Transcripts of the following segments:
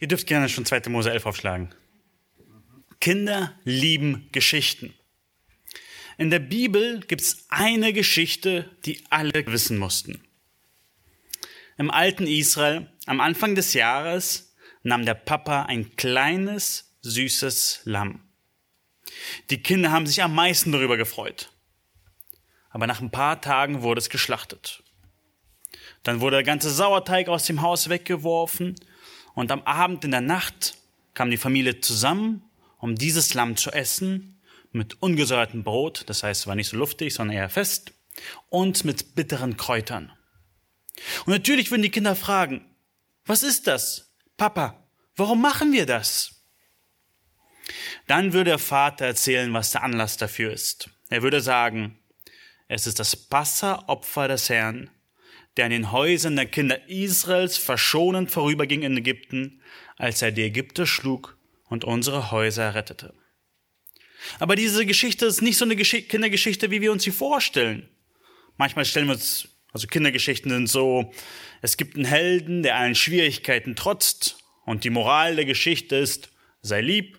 Ihr dürft gerne schon 2. Mose 11 aufschlagen. Kinder lieben Geschichten. In der Bibel gibt es eine Geschichte, die alle wissen mussten. Im alten Israel, am Anfang des Jahres, nahm der Papa ein kleines, süßes Lamm. Die Kinder haben sich am meisten darüber gefreut. Aber nach ein paar Tagen wurde es geschlachtet. Dann wurde der ganze Sauerteig aus dem Haus weggeworfen und am Abend in der Nacht kam die Familie zusammen, um dieses Lamm zu essen, mit ungesäuertem Brot, das heißt, es war nicht so luftig, sondern eher fest, und mit bitteren Kräutern. Und natürlich würden die Kinder fragen, was ist das? Papa, warum machen wir das? Dann würde der Vater erzählen, was der Anlass dafür ist. Er würde sagen, es ist das Passeropfer des Herrn, der an den Häusern der Kinder Israels verschonend vorüberging in Ägypten, als er die Ägypter schlug und unsere Häuser rettete. Aber diese Geschichte ist nicht so eine Gesch Kindergeschichte, wie wir uns sie vorstellen. Manchmal stellen wir uns, also Kindergeschichten sind so, es gibt einen Helden, der allen Schwierigkeiten trotzt und die Moral der Geschichte ist, sei lieb,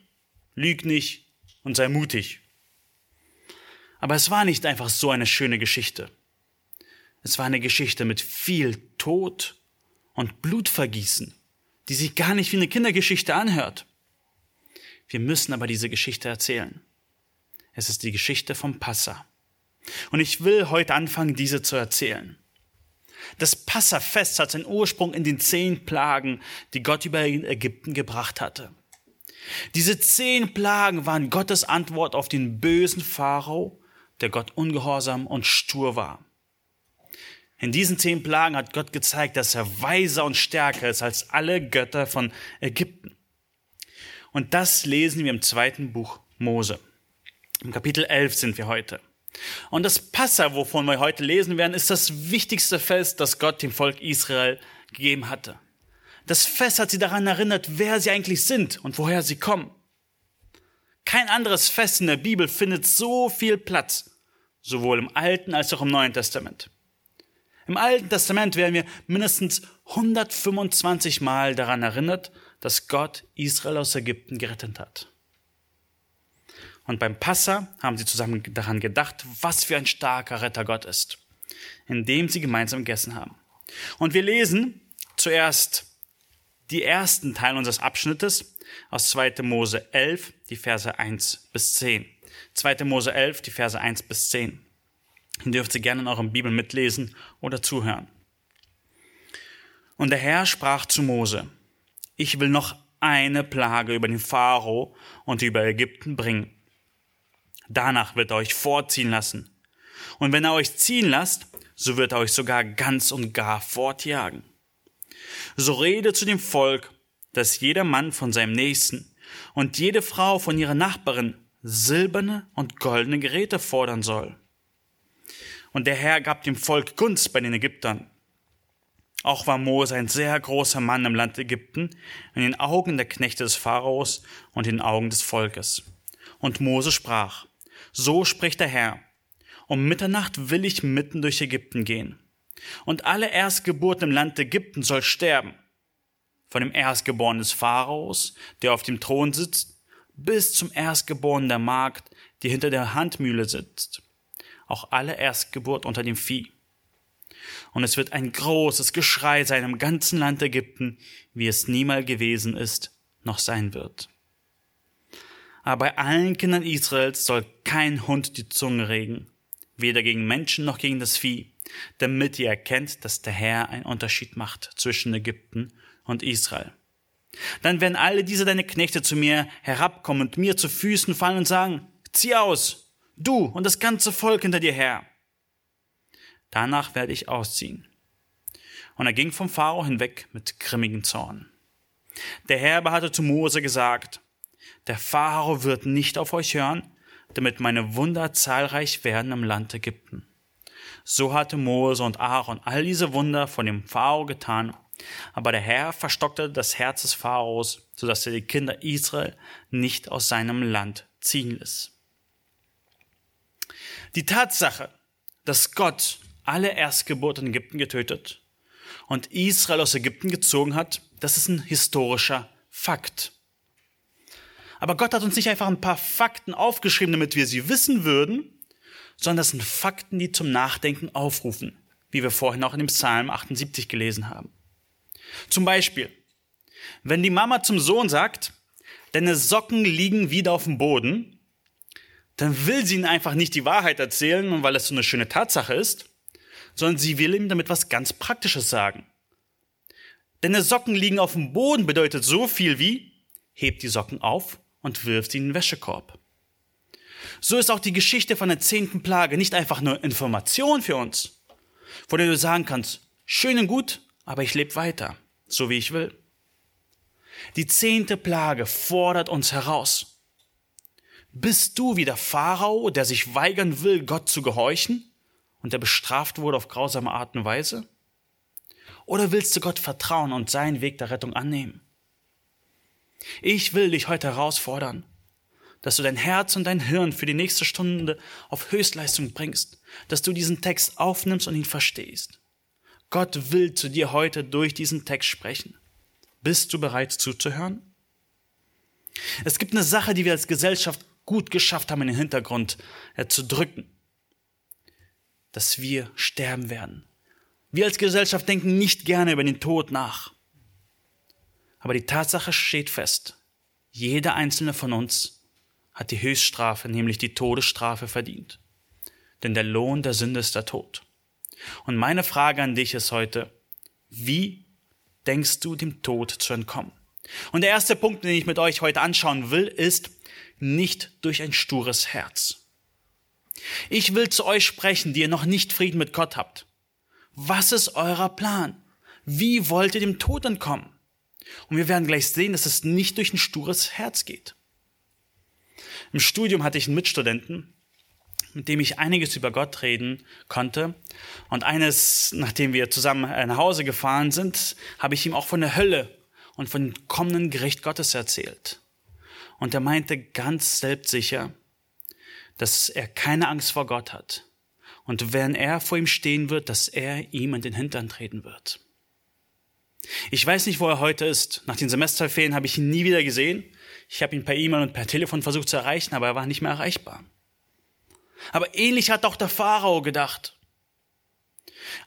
lüg nicht und sei mutig. Aber es war nicht einfach so eine schöne Geschichte. Es war eine Geschichte mit viel Tod und Blutvergießen, die sich gar nicht wie eine Kindergeschichte anhört. Wir müssen aber diese Geschichte erzählen. Es ist die Geschichte vom Passa. Und ich will heute anfangen, diese zu erzählen. Das Passafest hat seinen Ursprung in den zehn Plagen, die Gott über Ägypten gebracht hatte. Diese zehn Plagen waren Gottes Antwort auf den bösen Pharao, der Gott ungehorsam und stur war. In diesen zehn Plagen hat Gott gezeigt, dass er weiser und stärker ist als alle Götter von Ägypten. Und das lesen wir im zweiten Buch Mose. Im Kapitel 11 sind wir heute. Und das Passa, wovon wir heute lesen werden, ist das wichtigste Fest, das Gott dem Volk Israel gegeben hatte. Das Fest hat sie daran erinnert, wer sie eigentlich sind und woher sie kommen. Kein anderes Fest in der Bibel findet so viel Platz, sowohl im Alten als auch im Neuen Testament. Im Alten Testament werden wir mindestens 125 Mal daran erinnert, dass Gott Israel aus Ägypten gerettet hat. Und beim Passa haben sie zusammen daran gedacht, was für ein starker Retter Gott ist, indem sie gemeinsam gegessen haben. Und wir lesen zuerst die ersten Teile unseres Abschnittes aus 2. Mose 11, die Verse 1 bis 10. 2. Mose 11, die Verse 1 bis 10. Ihr dürft Sie gerne in euren Bibel mitlesen oder zuhören. Und der Herr sprach zu Mose, ich will noch eine Plage über den Pharao und über Ägypten bringen. Danach wird er euch vorziehen lassen. Und wenn er euch ziehen lasst, so wird er euch sogar ganz und gar fortjagen. So rede zu dem Volk, dass jeder Mann von seinem Nächsten und jede Frau von ihrer Nachbarin silberne und goldene Geräte fordern soll. Und der Herr gab dem Volk Gunst bei den Ägyptern. Auch war Mose ein sehr großer Mann im Land Ägypten, in den Augen der Knechte des Pharaos und in den Augen des Volkes. Und Mose sprach, so spricht der Herr, um Mitternacht will ich mitten durch Ägypten gehen. Und alle Erstgeburten im Land Ägypten soll sterben. Von dem Erstgeborenen des Pharaos, der auf dem Thron sitzt, bis zum Erstgeborenen der Magd, die hinter der Handmühle sitzt auch alle Erstgeburt unter dem Vieh. Und es wird ein großes Geschrei sein im ganzen Land Ägypten, wie es niemals gewesen ist, noch sein wird. Aber bei allen Kindern Israels soll kein Hund die Zunge regen, weder gegen Menschen noch gegen das Vieh, damit ihr erkennt, dass der Herr einen Unterschied macht zwischen Ägypten und Israel. Dann werden alle diese deine Knechte zu mir herabkommen und mir zu Füßen fallen und sagen, zieh aus, du und das ganze Volk hinter dir her. Danach werde ich ausziehen. Und er ging vom Pharao hinweg mit grimmigem Zorn. Der Herr aber hatte zu Mose gesagt, der Pharao wird nicht auf euch hören, damit meine Wunder zahlreich werden im Land Ägypten. So hatte Mose und Aaron all diese Wunder von dem Pharao getan, aber der Herr verstockte das Herz des Pharaos, so dass er die Kinder Israel nicht aus seinem Land ziehen ließ. Die Tatsache, dass Gott alle Erstgeburten in Ägypten getötet und Israel aus Ägypten gezogen hat, das ist ein historischer Fakt. Aber Gott hat uns nicht einfach ein paar Fakten aufgeschrieben, damit wir sie wissen würden, sondern das sind Fakten, die zum Nachdenken aufrufen, wie wir vorhin auch in dem Psalm 78 gelesen haben. Zum Beispiel, wenn die Mama zum Sohn sagt, deine Socken liegen wieder auf dem Boden, dann will sie ihm einfach nicht die Wahrheit erzählen, weil das so eine schöne Tatsache ist, sondern sie will ihm damit was ganz Praktisches sagen. Deine Socken liegen auf dem Boden bedeutet so viel wie, hebt die Socken auf und wirft sie in den Wäschekorb. So ist auch die Geschichte von der zehnten Plage nicht einfach nur Information für uns, wo du sagen kannst, schön und gut, aber ich lebe weiter, so wie ich will. Die zehnte Plage fordert uns heraus. Bist du wie der Pharao, der sich weigern will, Gott zu gehorchen und der bestraft wurde auf grausame Art und Weise? Oder willst du Gott vertrauen und seinen Weg der Rettung annehmen? Ich will dich heute herausfordern, dass du dein Herz und dein Hirn für die nächste Stunde auf Höchstleistung bringst, dass du diesen Text aufnimmst und ihn verstehst. Gott will zu dir heute durch diesen Text sprechen. Bist du bereit zuzuhören? Es gibt eine Sache, die wir als Gesellschaft gut geschafft haben, in den Hintergrund äh, zu drücken. Dass wir sterben werden. Wir als Gesellschaft denken nicht gerne über den Tod nach. Aber die Tatsache steht fest. Jeder einzelne von uns hat die Höchststrafe, nämlich die Todesstrafe verdient. Denn der Lohn der Sünde ist der Tod. Und meine Frage an dich ist heute, wie denkst du dem Tod zu entkommen? Und der erste Punkt, den ich mit euch heute anschauen will, ist nicht durch ein stures Herz. Ich will zu euch sprechen, die ihr noch nicht Frieden mit Gott habt. Was ist euer Plan? Wie wollt ihr dem Tod entkommen? Und wir werden gleich sehen, dass es nicht durch ein stures Herz geht. Im Studium hatte ich einen Mitstudenten, mit dem ich einiges über Gott reden konnte. Und eines, nachdem wir zusammen äh, nach Hause gefahren sind, habe ich ihm auch von der Hölle und von dem kommenden Gericht Gottes erzählt. Und er meinte ganz selbstsicher, dass er keine Angst vor Gott hat. Und wenn er vor ihm stehen wird, dass er ihm in den Hintern treten wird. Ich weiß nicht, wo er heute ist. Nach den Semesterferien habe ich ihn nie wieder gesehen. Ich habe ihn per E-Mail und per Telefon versucht zu erreichen, aber er war nicht mehr erreichbar. Aber ähnlich hat auch der Pharao gedacht.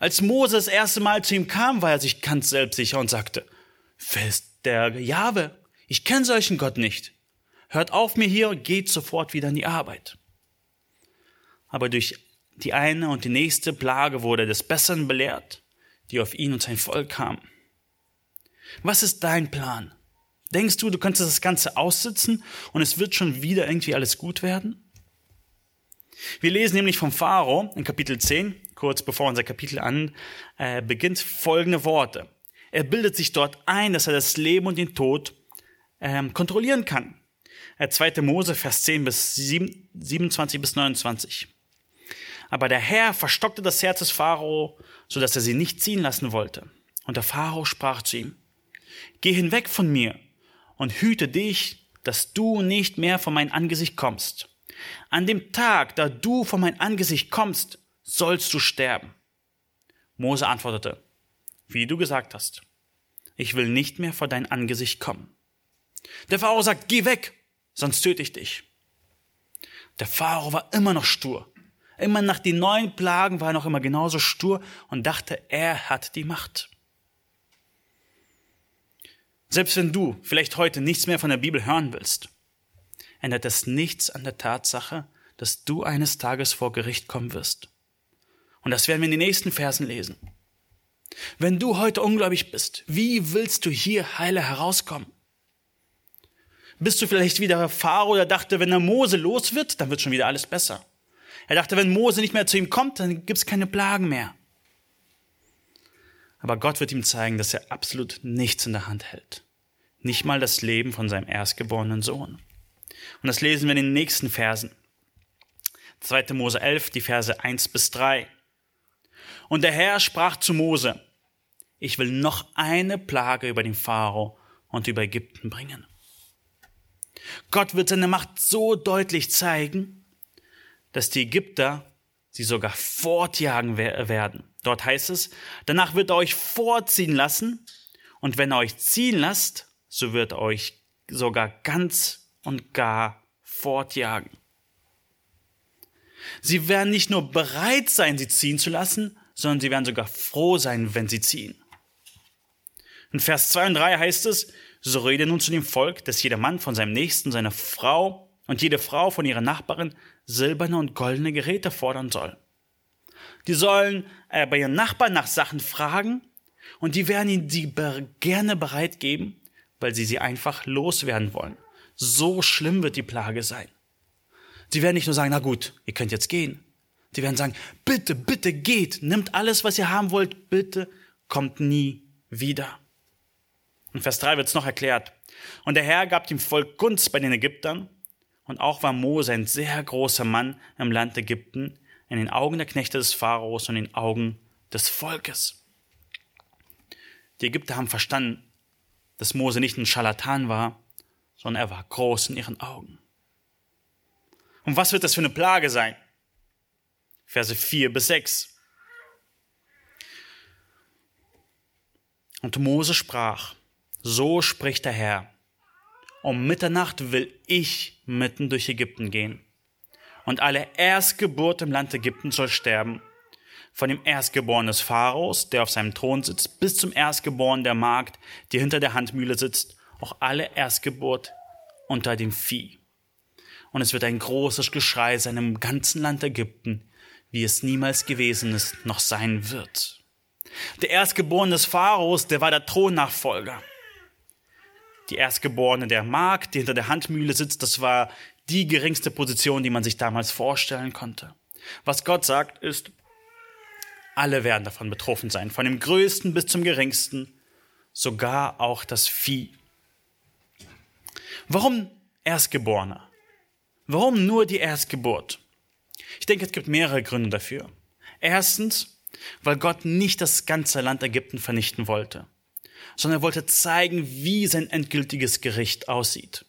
Als Mose das erste Mal zu ihm kam, war er sich ganz selbstsicher und sagte, wer ist der Jahwe? Ich kenne solchen Gott nicht. Hört auf mir hier, geht sofort wieder in die Arbeit. Aber durch die eine und die nächste Plage wurde des Besseren belehrt, die auf ihn und sein Volk kam. Was ist dein Plan? Denkst du, du könntest das Ganze aussitzen und es wird schon wieder irgendwie alles gut werden? Wir lesen nämlich vom Pharao in Kapitel 10, kurz bevor unser Kapitel an äh, beginnt, folgende Worte. Er bildet sich dort ein, dass er das Leben und den Tod ähm, kontrollieren kann. Äh, 2. Mose, Vers 10 bis 7, 27 bis 29. Aber der Herr verstockte das Herz des Pharao, so dass er sie nicht ziehen lassen wollte. Und der Pharao sprach zu ihm, Geh hinweg von mir und hüte dich, dass du nicht mehr vor mein Angesicht kommst. An dem Tag, da du vor mein Angesicht kommst, sollst du sterben. Mose antwortete, wie du gesagt hast, ich will nicht mehr vor dein Angesicht kommen. Der Pharao sagt, geh weg, sonst töte ich dich. Der Pharao war immer noch stur. Immer nach den neuen Plagen war er noch immer genauso stur und dachte, er hat die Macht. Selbst wenn du vielleicht heute nichts mehr von der Bibel hören willst, ändert das nichts an der Tatsache, dass du eines Tages vor Gericht kommen wirst. Und das werden wir in den nächsten Versen lesen. Wenn du heute ungläubig bist, wie willst du hier heile herauskommen? Bist du vielleicht wieder Pharao, der dachte, wenn der Mose los wird, dann wird schon wieder alles besser. Er dachte, wenn Mose nicht mehr zu ihm kommt, dann gibt es keine Plagen mehr. Aber Gott wird ihm zeigen, dass er absolut nichts in der Hand hält. Nicht mal das Leben von seinem erstgeborenen Sohn. Und das lesen wir in den nächsten Versen. 2. Mose 11, die Verse 1 bis 3. Und der Herr sprach zu Mose, ich will noch eine Plage über den Pharao und über Ägypten bringen. Gott wird seine Macht so deutlich zeigen, dass die Ägypter sie sogar fortjagen werden. Dort heißt es, danach wird er euch vorziehen lassen und wenn er euch ziehen lasst, so wird er euch sogar ganz und gar fortjagen. Sie werden nicht nur bereit sein, sie ziehen zu lassen, sondern sie werden sogar froh sein, wenn sie ziehen. In Vers 2 und 3 heißt es, so rede nun zu dem Volk, dass jeder Mann von seinem Nächsten, seiner Frau und jede Frau von ihrer Nachbarin silberne und goldene Geräte fordern soll. Die sollen äh, bei ihren Nachbarn nach Sachen fragen und die werden ihnen die gerne bereit geben, weil sie sie einfach loswerden wollen. So schlimm wird die Plage sein. Sie werden nicht nur sagen, na gut, ihr könnt jetzt gehen. Sie werden sagen, bitte, bitte geht, nimmt alles, was ihr haben wollt, bitte kommt nie wieder. In Vers 3 wird es noch erklärt. Und der Herr gab dem Volk Gunst bei den Ägyptern. Und auch war Mose ein sehr großer Mann im Land Ägypten, in den Augen der Knechte des Pharaos und in den Augen des Volkes. Die Ägypter haben verstanden, dass Mose nicht ein Scharlatan war, sondern er war groß in ihren Augen. Und was wird das für eine Plage sein? Verse 4 bis 6. Und Mose sprach, so spricht der Herr, um Mitternacht will ich mitten durch Ägypten gehen. Und alle Erstgeburt im Land Ägypten soll sterben, von dem Erstgeborenen des Pharaos, der auf seinem Thron sitzt, bis zum Erstgeborenen der Magd, die hinter der Handmühle sitzt, auch alle Erstgeburt unter dem Vieh. Und es wird ein großes Geschrei sein im ganzen Land Ägypten, wie es niemals gewesen ist, noch sein wird. Der Erstgeborene des Pharaos, der war der Thronnachfolger. Die Erstgeborene der Magd, die hinter der Handmühle sitzt, das war die geringste Position, die man sich damals vorstellen konnte. Was Gott sagt, ist, alle werden davon betroffen sein, von dem Größten bis zum Geringsten, sogar auch das Vieh. Warum Erstgeborene? Warum nur die Erstgeburt? Ich denke, es gibt mehrere Gründe dafür. Erstens, weil Gott nicht das ganze Land Ägypten vernichten wollte, sondern er wollte zeigen, wie sein endgültiges Gericht aussieht.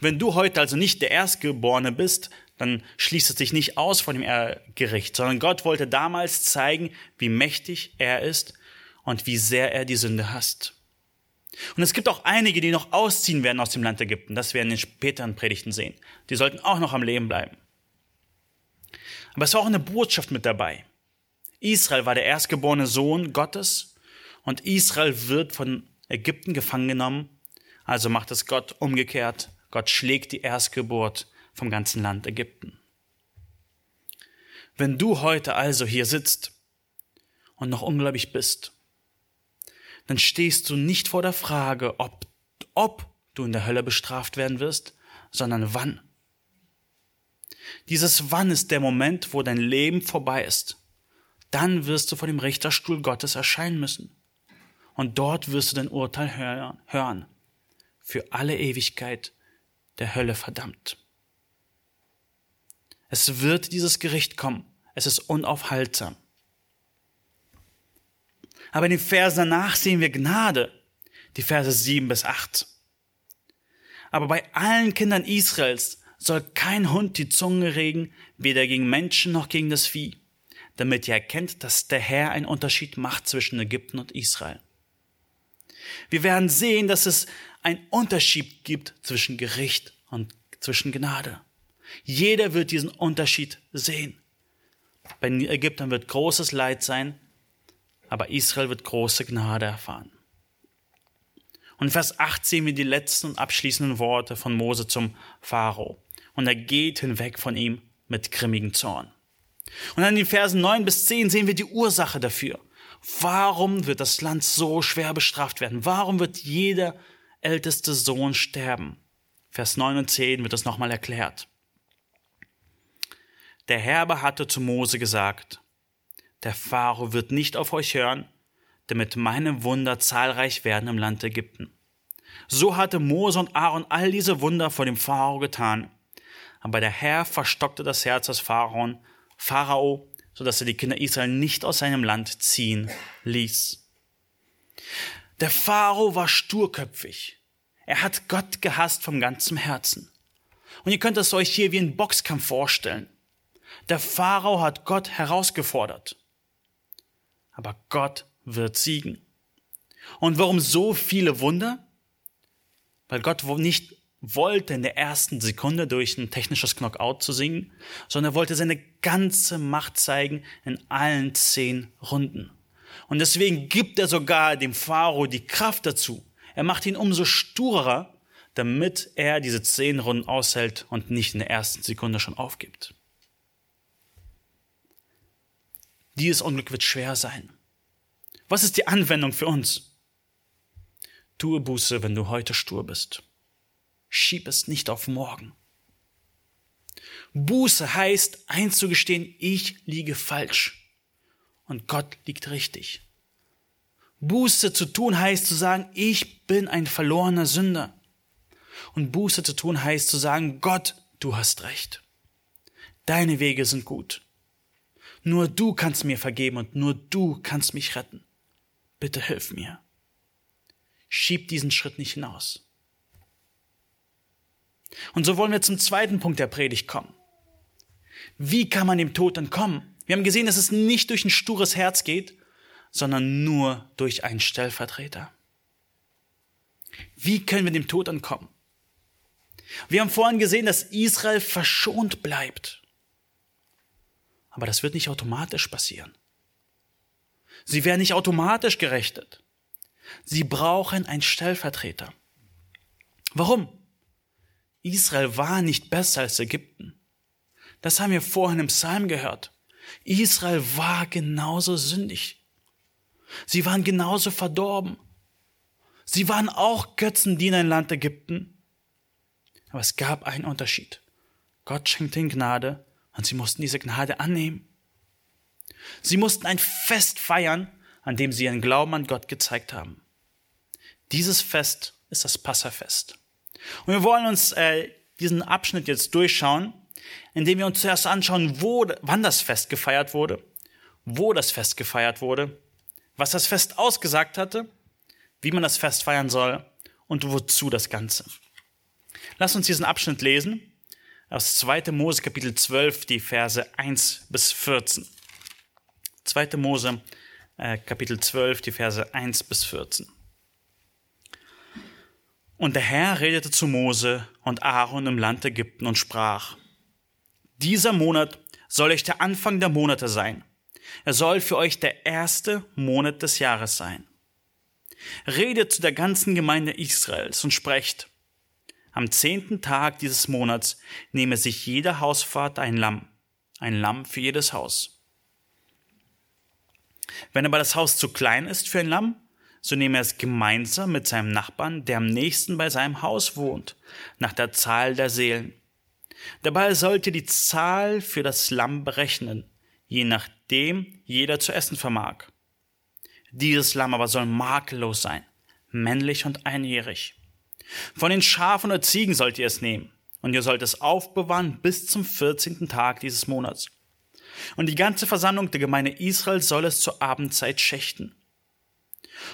Wenn du heute also nicht der Erstgeborene bist, dann schließt es dich nicht aus von dem Gericht, sondern Gott wollte damals zeigen, wie mächtig er ist und wie sehr er die Sünde hasst. Und es gibt auch einige, die noch ausziehen werden aus dem Land Ägypten. Das werden wir in den späteren Predigten sehen. Die sollten auch noch am Leben bleiben. Aber es war auch eine Botschaft mit dabei. Israel war der erstgeborene Sohn Gottes und Israel wird von Ägypten gefangen genommen. Also macht es Gott umgekehrt. Gott schlägt die Erstgeburt vom ganzen Land Ägypten. Wenn du heute also hier sitzt und noch ungläubig bist, dann stehst du nicht vor der Frage, ob, ob du in der Hölle bestraft werden wirst, sondern wann. Dieses Wann ist der Moment, wo dein Leben vorbei ist. Dann wirst du vor dem Richterstuhl Gottes erscheinen müssen. Und dort wirst du dein Urteil hören. Für alle Ewigkeit der Hölle verdammt. Es wird dieses Gericht kommen. Es ist unaufhaltsam. Aber in den Versen danach sehen wir Gnade. Die Verse 7 bis 8. Aber bei allen Kindern Israels soll kein Hund die Zunge regen, weder gegen Menschen noch gegen das Vieh, damit ihr erkennt, dass der Herr einen Unterschied macht zwischen Ägypten und Israel. Wir werden sehen, dass es einen Unterschied gibt zwischen Gericht und zwischen Gnade. Jeder wird diesen Unterschied sehen. Bei den Ägyptern wird großes Leid sein, aber Israel wird große Gnade erfahren. Und in Vers 8 sehen wir die letzten und abschließenden Worte von Mose zum Pharao. Und er geht hinweg von ihm mit grimmigem Zorn. Und in den Versen 9 bis 10 sehen wir die Ursache dafür. Warum wird das Land so schwer bestraft werden? Warum wird jeder älteste Sohn sterben? Vers 9 und 10 wird das nochmal erklärt. Der Herr hatte zu Mose gesagt, der Pharao wird nicht auf euch hören, damit meine Wunder zahlreich werden im Land Ägypten. So hatte Mose und Aaron all diese Wunder vor dem Pharao getan. Aber der Herr verstockte das Herz des Pharaon, Pharao, so dass er die Kinder Israel nicht aus seinem Land ziehen ließ. Der Pharao war sturköpfig. Er hat Gott gehasst vom ganzen Herzen. Und ihr könnt es euch hier wie einen Boxkampf vorstellen. Der Pharao hat Gott herausgefordert aber Gott wird siegen. Und warum so viele Wunder? weil Gott nicht wollte in der ersten Sekunde durch ein technisches Knockout zu singen, sondern er wollte seine ganze Macht zeigen in allen zehn Runden. Und deswegen gibt er sogar dem Pharao die Kraft dazu. Er macht ihn umso sturer, damit er diese zehn Runden aushält und nicht in der ersten Sekunde schon aufgibt. Dieses Unglück wird schwer sein. Was ist die Anwendung für uns? Tue Buße, wenn du heute stur bist. Schieb es nicht auf morgen. Buße heißt einzugestehen, ich liege falsch und Gott liegt richtig. Buße zu tun heißt zu sagen, ich bin ein verlorener Sünder. Und Buße zu tun heißt zu sagen, Gott, du hast recht. Deine Wege sind gut. Nur du kannst mir vergeben und nur du kannst mich retten. Bitte hilf mir. Schieb diesen Schritt nicht hinaus. Und so wollen wir zum zweiten Punkt der Predigt kommen. Wie kann man dem Tod entkommen? Wir haben gesehen, dass es nicht durch ein stures Herz geht, sondern nur durch einen Stellvertreter. Wie können wir dem Tod entkommen? Wir haben vorhin gesehen, dass Israel verschont bleibt. Aber das wird nicht automatisch passieren. Sie werden nicht automatisch gerechtet. Sie brauchen einen Stellvertreter. Warum? Israel war nicht besser als Ägypten. Das haben wir vorhin im Psalm gehört. Israel war genauso sündig. Sie waren genauso verdorben. Sie waren auch Götzendiener im Land Ägypten. Aber es gab einen Unterschied. Gott schenkte ihnen Gnade und sie mussten diese Gnade annehmen. Sie mussten ein Fest feiern, an dem sie ihren Glauben an Gott gezeigt haben. Dieses Fest ist das Passafest. Und wir wollen uns äh, diesen Abschnitt jetzt durchschauen, indem wir uns zuerst anschauen, wo, wann das Fest gefeiert wurde, wo das Fest gefeiert wurde, was das Fest ausgesagt hatte, wie man das Fest feiern soll und wozu das Ganze. Lass uns diesen Abschnitt lesen aus 2. Mose Kapitel 12, die Verse 1 bis 14. 2. Mose äh, Kapitel 12, die Verse 1 bis 14. Und der Herr redete zu Mose und Aaron im Land Ägypten und sprach, dieser Monat soll euch der Anfang der Monate sein. Er soll für euch der erste Monat des Jahres sein. Redet zu der ganzen Gemeinde Israels und sprecht, am zehnten Tag dieses Monats nehme sich jeder Hausvater ein Lamm, ein Lamm für jedes Haus. Wenn aber das Haus zu klein ist für ein Lamm, so nehme er es gemeinsam mit seinem Nachbarn, der am nächsten bei seinem Haus wohnt, nach der Zahl der Seelen. Dabei sollt ihr die Zahl für das Lamm berechnen, je nachdem jeder zu essen vermag. Dieses Lamm aber soll makellos sein, männlich und einjährig. Von den Schafen oder Ziegen sollt ihr es nehmen, und ihr sollt es aufbewahren bis zum vierzehnten Tag dieses Monats. Und die ganze Versammlung der Gemeinde Israel soll es zur Abendzeit schächten.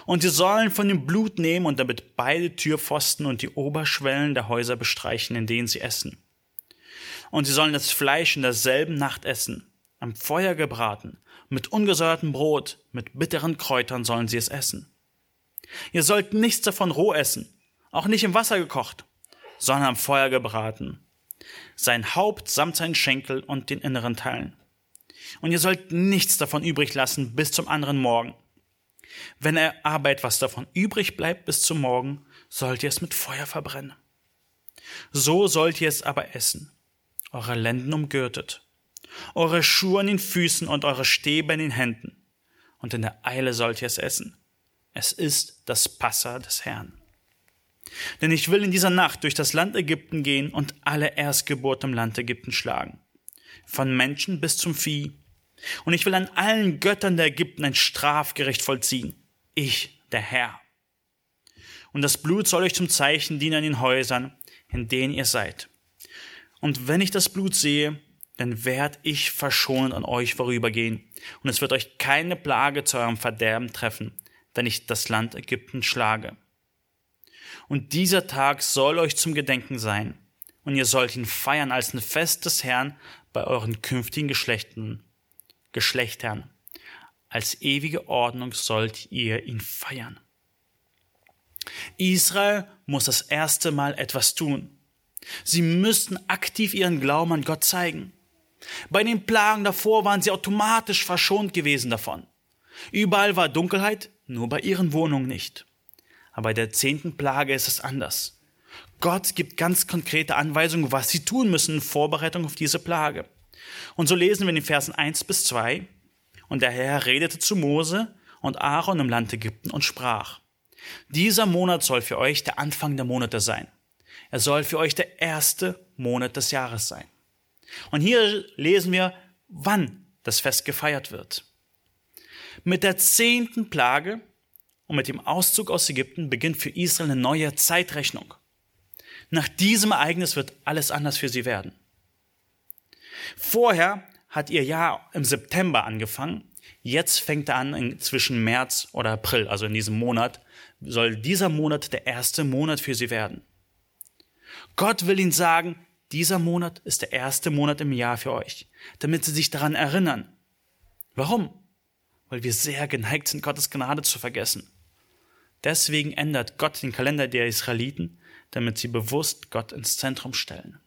Und sie sollen von dem Blut nehmen und damit beide Türpfosten und die Oberschwellen der Häuser bestreichen, in denen sie essen. Und sie sollen das Fleisch in derselben Nacht essen, am Feuer gebraten, mit ungesäuertem Brot, mit bitteren Kräutern sollen sie es essen. Ihr sollt nichts davon roh essen, auch nicht im Wasser gekocht, sondern am Feuer gebraten. Sein Haupt samt seinen Schenkel und den inneren Teilen. Und ihr sollt nichts davon übrig lassen bis zum anderen Morgen. Wenn er aber etwas davon übrig bleibt bis zum Morgen, sollt ihr es mit Feuer verbrennen. So sollt ihr es aber essen, eure Lenden umgürtet, eure Schuhe an den Füßen und eure Stäbe in den Händen, und in der Eile sollt ihr es essen. Es ist das Passa des Herrn. Denn ich will in dieser Nacht durch das Land Ägypten gehen und alle Erstgeburt im Land Ägypten schlagen, von Menschen bis zum Vieh, und ich will an allen Göttern der Ägypten ein Strafgericht vollziehen. Ich, der Herr. Und das Blut soll euch zum Zeichen dienen an den Häusern, in denen ihr seid. Und wenn ich das Blut sehe, dann werd ich verschonend an euch vorübergehen, und es wird euch keine Plage zu eurem Verderben treffen, wenn ich das Land Ägypten schlage. Und dieser Tag soll euch zum Gedenken sein, und ihr sollt ihn feiern als ein Fest des Herrn bei euren künftigen Geschlechten Geschlechtern. Als ewige Ordnung sollt ihr ihn feiern. Israel muss das erste Mal etwas tun. Sie müssten aktiv ihren Glauben an Gott zeigen. Bei den Plagen davor waren sie automatisch verschont gewesen davon. Überall war Dunkelheit, nur bei ihren Wohnungen nicht. Aber bei der zehnten Plage ist es anders. Gott gibt ganz konkrete Anweisungen, was sie tun müssen in Vorbereitung auf diese Plage. Und so lesen wir in den Versen 1 bis 2. Und der Herr redete zu Mose und Aaron im Land Ägypten und sprach, dieser Monat soll für euch der Anfang der Monate sein. Er soll für euch der erste Monat des Jahres sein. Und hier lesen wir, wann das Fest gefeiert wird. Mit der zehnten Plage und mit dem Auszug aus Ägypten beginnt für Israel eine neue Zeitrechnung. Nach diesem Ereignis wird alles anders für sie werden. Vorher hat ihr Jahr im September angefangen. Jetzt fängt er an zwischen März oder April, also in diesem Monat, soll dieser Monat der erste Monat für sie werden. Gott will ihnen sagen, dieser Monat ist der erste Monat im Jahr für euch, damit sie sich daran erinnern. Warum? Weil wir sehr geneigt sind, Gottes Gnade zu vergessen. Deswegen ändert Gott den Kalender der Israeliten, damit sie bewusst Gott ins Zentrum stellen.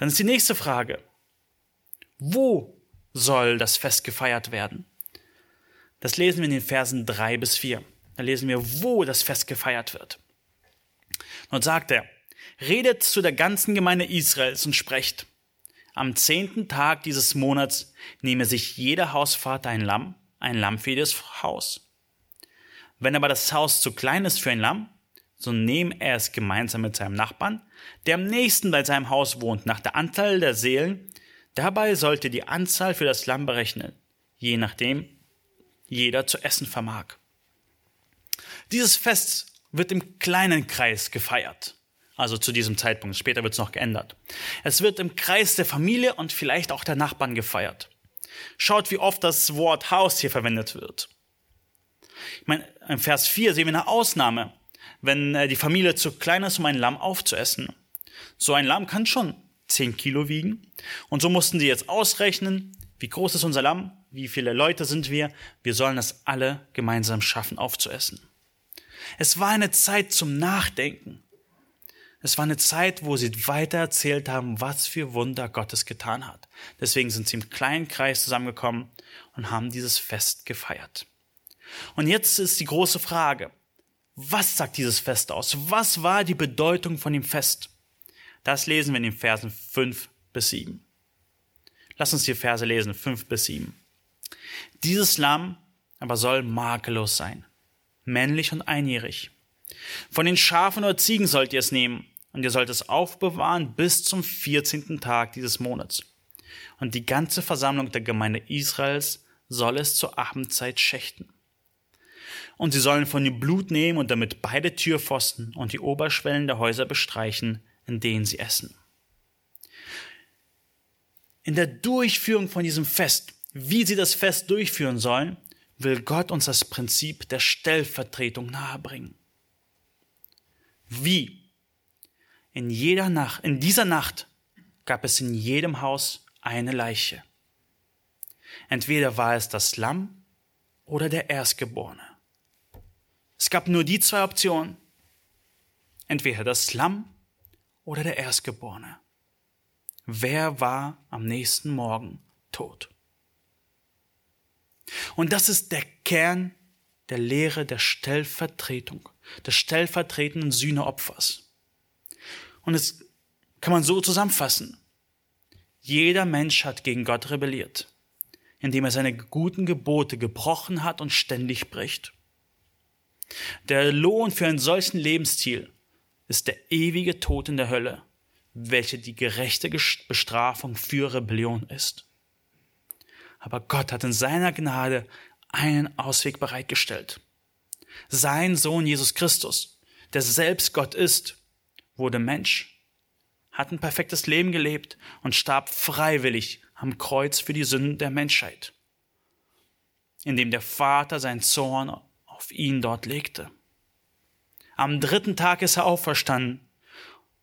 Dann ist die nächste Frage. Wo soll das Fest gefeiert werden? Das lesen wir in den Versen drei bis vier. Da lesen wir, wo das Fest gefeiert wird. Und sagt er, redet zu der ganzen Gemeinde Israels und sprecht, am zehnten Tag dieses Monats nehme sich jeder Hausvater ein Lamm, ein Lamm für jedes Haus. Wenn aber das Haus zu klein ist für ein Lamm, so nehme er es gemeinsam mit seinem Nachbarn, der am nächsten bei seinem Haus wohnt, nach der Anzahl der Seelen. Dabei sollte die Anzahl für das Lamm berechnen, je nachdem jeder zu essen vermag. Dieses Fest wird im kleinen Kreis gefeiert. Also zu diesem Zeitpunkt. Später wird es noch geändert. Es wird im Kreis der Familie und vielleicht auch der Nachbarn gefeiert. Schaut, wie oft das Wort Haus hier verwendet wird. Ich meine, im Vers 4 sehen wir eine Ausnahme, wenn äh, die Familie zu klein ist, um ein Lamm aufzuessen. So ein Lamm kann schon 10 Kilo wiegen. Und so mussten sie jetzt ausrechnen, wie groß ist unser Lamm, wie viele Leute sind wir, wir sollen es alle gemeinsam schaffen aufzuessen. Es war eine Zeit zum Nachdenken. Es war eine Zeit, wo sie weiter erzählt haben, was für Wunder Gottes getan hat. Deswegen sind sie im kleinen Kreis zusammengekommen und haben dieses Fest gefeiert. Und jetzt ist die große Frage, was sagt dieses Fest aus? Was war die Bedeutung von dem Fest? Das lesen wir in den Versen 5 bis 7. Lass uns die Verse lesen, 5 bis 7. Dieses Lamm aber soll makellos sein, männlich und einjährig. Von den Schafen oder Ziegen sollt ihr es nehmen, und ihr sollt es aufbewahren bis zum 14. Tag dieses Monats. Und die ganze Versammlung der Gemeinde Israels soll es zur Abendzeit schächten. Und sie sollen von dem Blut nehmen und damit beide Türpfosten und die Oberschwellen der Häuser bestreichen, in denen sie essen. In der Durchführung von diesem Fest wie sie das Fest durchführen sollen, will Gott uns das Prinzip der Stellvertretung nahebringen. Wie? In jeder Nacht, in dieser Nacht gab es in jedem Haus eine Leiche. Entweder war es das Lamm oder der Erstgeborene. Es gab nur die zwei Optionen. Entweder das Lamm oder der Erstgeborene. Wer war am nächsten Morgen tot? Und das ist der Kern der Lehre der Stellvertretung, des stellvertretenden Sühneopfers. Und es kann man so zusammenfassen. Jeder Mensch hat gegen Gott rebelliert, indem er seine guten Gebote gebrochen hat und ständig bricht. Der Lohn für einen solchen Lebensstil ist der ewige Tod in der Hölle, welche die gerechte Bestrafung für Rebellion ist. Aber Gott hat in seiner Gnade einen Ausweg bereitgestellt. Sein Sohn Jesus Christus, der selbst Gott ist, wurde Mensch, hat ein perfektes Leben gelebt und starb freiwillig am Kreuz für die Sünden der Menschheit, indem der Vater sein Zorn auf ihn dort legte. Am dritten Tag ist er auferstanden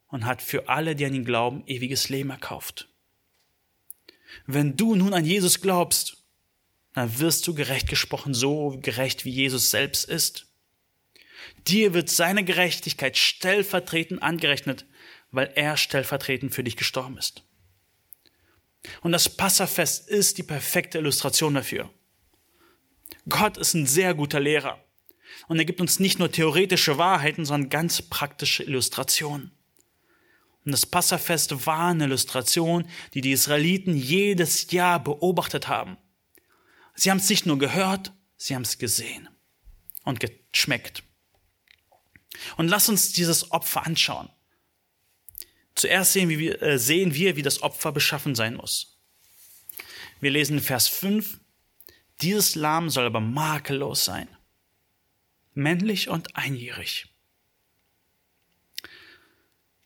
und hat für alle, die an ihn glauben, ewiges Leben erkauft. Wenn du nun an Jesus glaubst, dann wirst du gerecht gesprochen, so gerecht wie Jesus selbst ist. Dir wird seine Gerechtigkeit stellvertretend angerechnet, weil er stellvertretend für dich gestorben ist. Und das Passafest ist die perfekte Illustration dafür. Gott ist ein sehr guter Lehrer. Und er gibt uns nicht nur theoretische Wahrheiten, sondern ganz praktische Illustrationen. Und das Passafest war eine Illustration, die die Israeliten jedes Jahr beobachtet haben. Sie haben es nicht nur gehört, sie haben es gesehen und geschmeckt. Und lass uns dieses Opfer anschauen. Zuerst sehen wir, äh, sehen wir, wie das Opfer beschaffen sein muss. Wir lesen in Vers 5, dieses Lamm soll aber makellos sein, männlich und einjährig.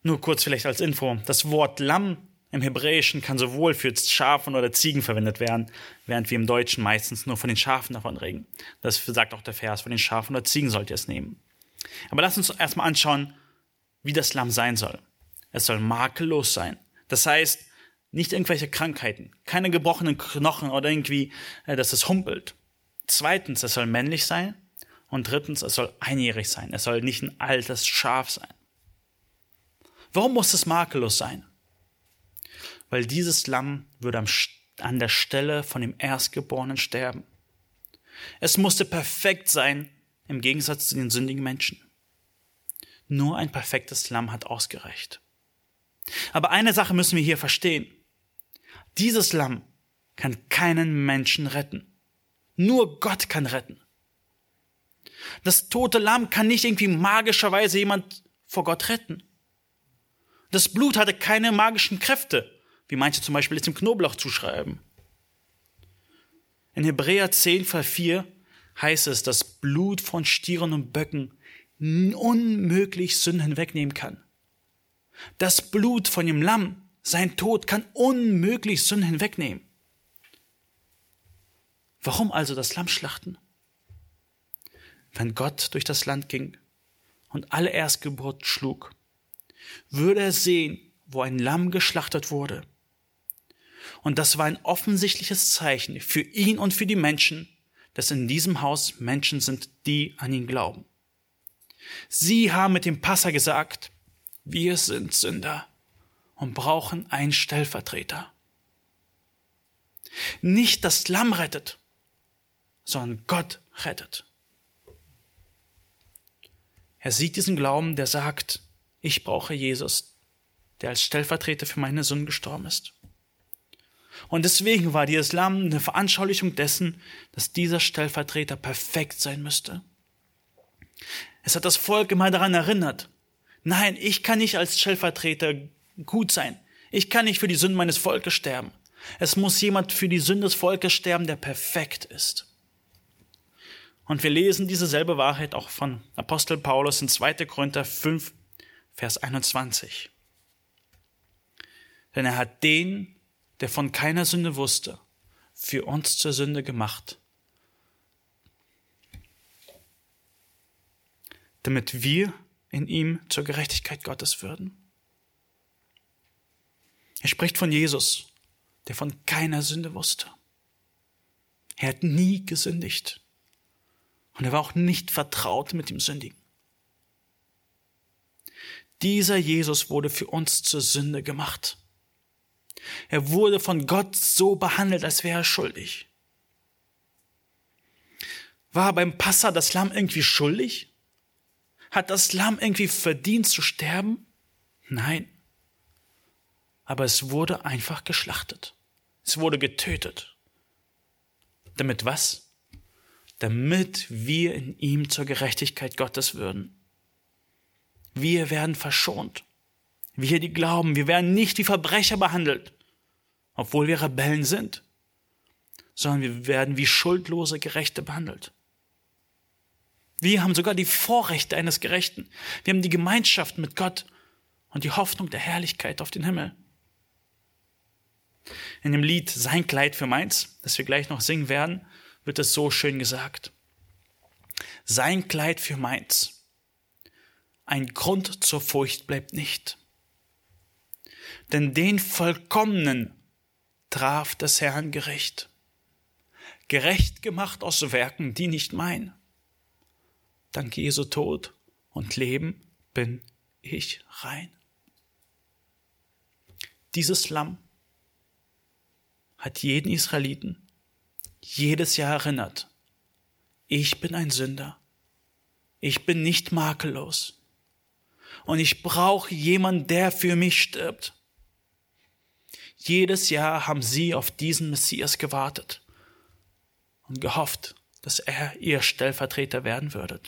Nur kurz vielleicht als Info. Das Wort Lamm im Hebräischen kann sowohl für Schafen oder Ziegen verwendet werden, während wir im Deutschen meistens nur von den Schafen davon reden. Das sagt auch der Vers, von den Schafen oder Ziegen sollt ihr es nehmen. Aber lasst uns erstmal anschauen, wie das Lamm sein soll. Es soll makellos sein. Das heißt, nicht irgendwelche Krankheiten, keine gebrochenen Knochen oder irgendwie, äh, dass es humpelt. Zweitens, es soll männlich sein. Und drittens, es soll einjährig sein. Es soll nicht ein altes Schaf sein. Warum muss es makellos sein? weil dieses Lamm würde an der Stelle von dem Erstgeborenen sterben. Es musste perfekt sein, im Gegensatz zu den sündigen Menschen. Nur ein perfektes Lamm hat ausgereicht. Aber eine Sache müssen wir hier verstehen. Dieses Lamm kann keinen Menschen retten. Nur Gott kann retten. Das tote Lamm kann nicht irgendwie magischerweise jemand vor Gott retten. Das Blut hatte keine magischen Kräfte wie manche zum Beispiel es dem Knoblauch zuschreiben. In Hebräer 10, Vers 4 heißt es, dass Blut von Stieren und Böcken unmöglich Sünden hinwegnehmen kann. Das Blut von dem Lamm, sein Tod, kann unmöglich Sünden hinwegnehmen. Warum also das Lamm schlachten? Wenn Gott durch das Land ging und alle Erstgeburt schlug, würde er sehen, wo ein Lamm geschlachtet wurde, und das war ein offensichtliches Zeichen für ihn und für die Menschen, dass in diesem Haus Menschen sind, die an ihn glauben. Sie haben mit dem Passer gesagt, wir sind Sünder und brauchen einen Stellvertreter. Nicht das Lamm rettet, sondern Gott rettet. Er sieht diesen Glauben, der sagt, ich brauche Jesus, der als Stellvertreter für meine Sünden gestorben ist. Und deswegen war dieses Lamm eine Veranschaulichung dessen, dass dieser Stellvertreter perfekt sein müsste. Es hat das Volk immer daran erinnert. Nein, ich kann nicht als Stellvertreter gut sein. Ich kann nicht für die Sünden meines Volkes sterben. Es muss jemand für die Sünde des Volkes sterben, der perfekt ist. Und wir lesen dieselbe Wahrheit auch von Apostel Paulus in 2. Korinther 5, Vers 21. Denn er hat den, der von keiner Sünde wusste, für uns zur Sünde gemacht, damit wir in ihm zur Gerechtigkeit Gottes würden. Er spricht von Jesus, der von keiner Sünde wusste. Er hat nie gesündigt. Und er war auch nicht vertraut mit dem Sündigen. Dieser Jesus wurde für uns zur Sünde gemacht. Er wurde von Gott so behandelt, als wäre er schuldig. War beim Passa das Lamm irgendwie schuldig? Hat das Lamm irgendwie verdient zu sterben? Nein. Aber es wurde einfach geschlachtet. Es wurde getötet. Damit was? Damit wir in ihm zur Gerechtigkeit Gottes würden. Wir werden verschont. Wir, die glauben, wir werden nicht wie Verbrecher behandelt, obwohl wir Rebellen sind, sondern wir werden wie schuldlose Gerechte behandelt. Wir haben sogar die Vorrechte eines Gerechten. Wir haben die Gemeinschaft mit Gott und die Hoffnung der Herrlichkeit auf den Himmel. In dem Lied Sein Kleid für meins, das wir gleich noch singen werden, wird es so schön gesagt. Sein Kleid für meins. Ein Grund zur Furcht bleibt nicht denn den Vollkommenen traf das Herrn Gericht. gerecht gemacht aus Werken, die nicht mein. Dank Jesu Tod und Leben bin ich rein. Dieses Lamm hat jeden Israeliten jedes Jahr erinnert, ich bin ein Sünder, ich bin nicht makellos und ich brauche jemanden, der für mich stirbt. Jedes Jahr haben sie auf diesen Messias gewartet und gehofft, dass er ihr Stellvertreter werden würde.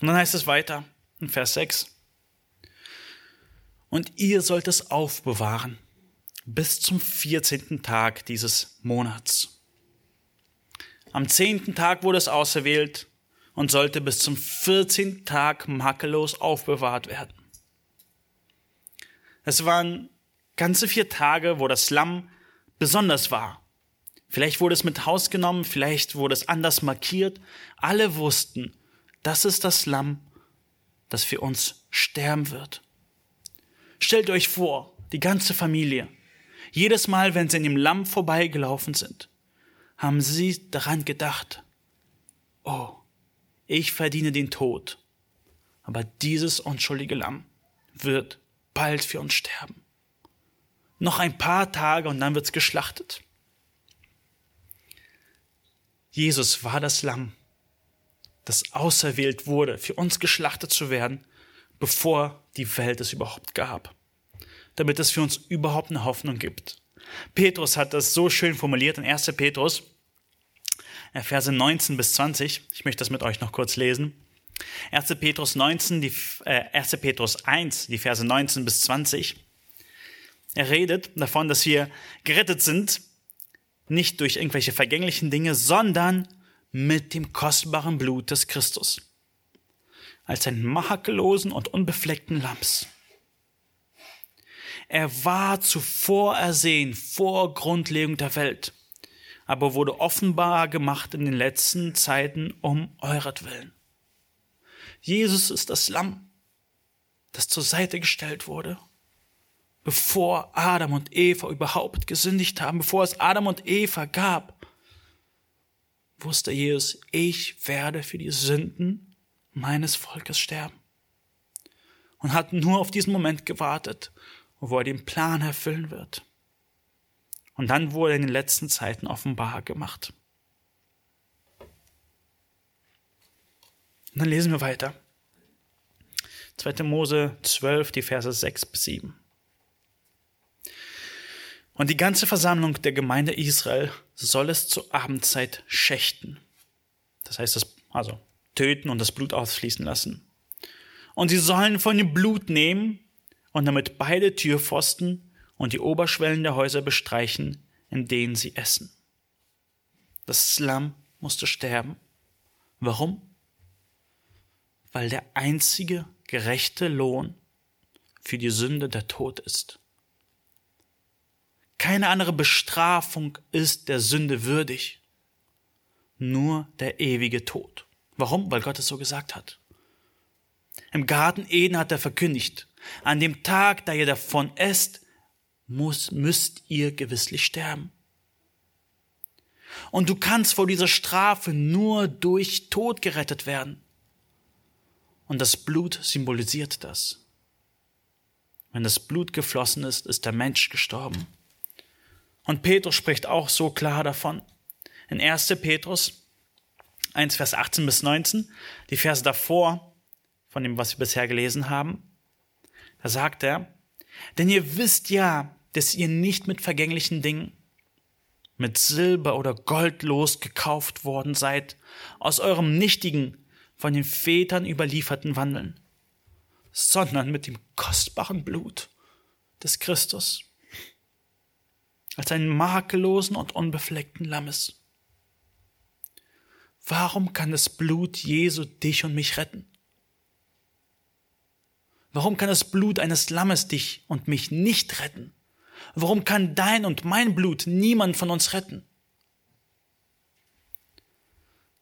Und dann heißt es weiter in Vers 6. Und ihr sollt es aufbewahren bis zum 14. Tag dieses Monats. Am 10. Tag wurde es auserwählt und sollte bis zum 14. Tag makellos aufbewahrt werden. Es waren ganze vier Tage, wo das Lamm besonders war. Vielleicht wurde es mit Haus genommen, vielleicht wurde es anders markiert. Alle wussten, das ist das Lamm, das für uns sterben wird. Stellt euch vor, die ganze Familie, jedes Mal, wenn sie in dem Lamm vorbeigelaufen sind, haben sie daran gedacht, oh, ich verdiene den Tod, aber dieses unschuldige Lamm wird bald für uns sterben. Noch ein paar Tage und dann wird's geschlachtet. Jesus war das Lamm, das auserwählt wurde, für uns geschlachtet zu werden, bevor die Welt es überhaupt gab, damit es für uns überhaupt eine Hoffnung gibt. Petrus hat das so schön formuliert in 1. Petrus, äh, Verse 19 bis 20. Ich möchte das mit euch noch kurz lesen. 1. Petrus 19, die, äh, 1. Petrus 1, die Verse 19 bis 20. Er redet davon, dass wir gerettet sind, nicht durch irgendwelche vergänglichen Dinge, sondern mit dem kostbaren Blut des Christus. Als einen makellosen und unbefleckten Lamms. Er war zuvor ersehen, vor Grundlegung der Welt, aber wurde offenbar gemacht in den letzten Zeiten um euretwillen. Jesus ist das Lamm, das zur Seite gestellt wurde, bevor Adam und Eva überhaupt gesündigt haben, bevor es Adam und Eva gab wusste Jesus, ich werde für die Sünden meines Volkes sterben. Und hat nur auf diesen Moment gewartet, wo er den Plan erfüllen wird. Und dann wurde in den letzten Zeiten offenbar gemacht. Und dann lesen wir weiter. 2. Mose 12, die Verse 6 bis 7. Und die ganze Versammlung der Gemeinde Israel soll es zur Abendzeit schächten. Das heißt, das, also töten und das Blut ausfließen lassen. Und sie sollen von dem Blut nehmen und damit beide Türpfosten und die Oberschwellen der Häuser bestreichen, in denen sie essen. Das Lamm musste sterben. Warum? Weil der einzige gerechte Lohn für die Sünde der Tod ist. Keine andere Bestrafung ist der Sünde würdig. Nur der ewige Tod. Warum? Weil Gott es so gesagt hat. Im Garten Eden hat er verkündigt, an dem Tag, da ihr davon esst, muss, müsst ihr gewisslich sterben. Und du kannst vor dieser Strafe nur durch Tod gerettet werden. Und das Blut symbolisiert das. Wenn das Blut geflossen ist, ist der Mensch gestorben. Und Petrus spricht auch so klar davon. In 1. Petrus 1, Vers 18 bis 19, die Verse davor, von dem, was wir bisher gelesen haben, da sagt er, denn ihr wisst ja, dass ihr nicht mit vergänglichen Dingen, mit Silber oder Gold losgekauft worden seid, aus eurem nichtigen, von den Vätern überlieferten Wandeln, sondern mit dem kostbaren Blut des Christus als einen makellosen und unbefleckten Lammes. Warum kann das Blut Jesu dich und mich retten? Warum kann das Blut eines Lammes dich und mich nicht retten? Warum kann dein und mein Blut niemand von uns retten?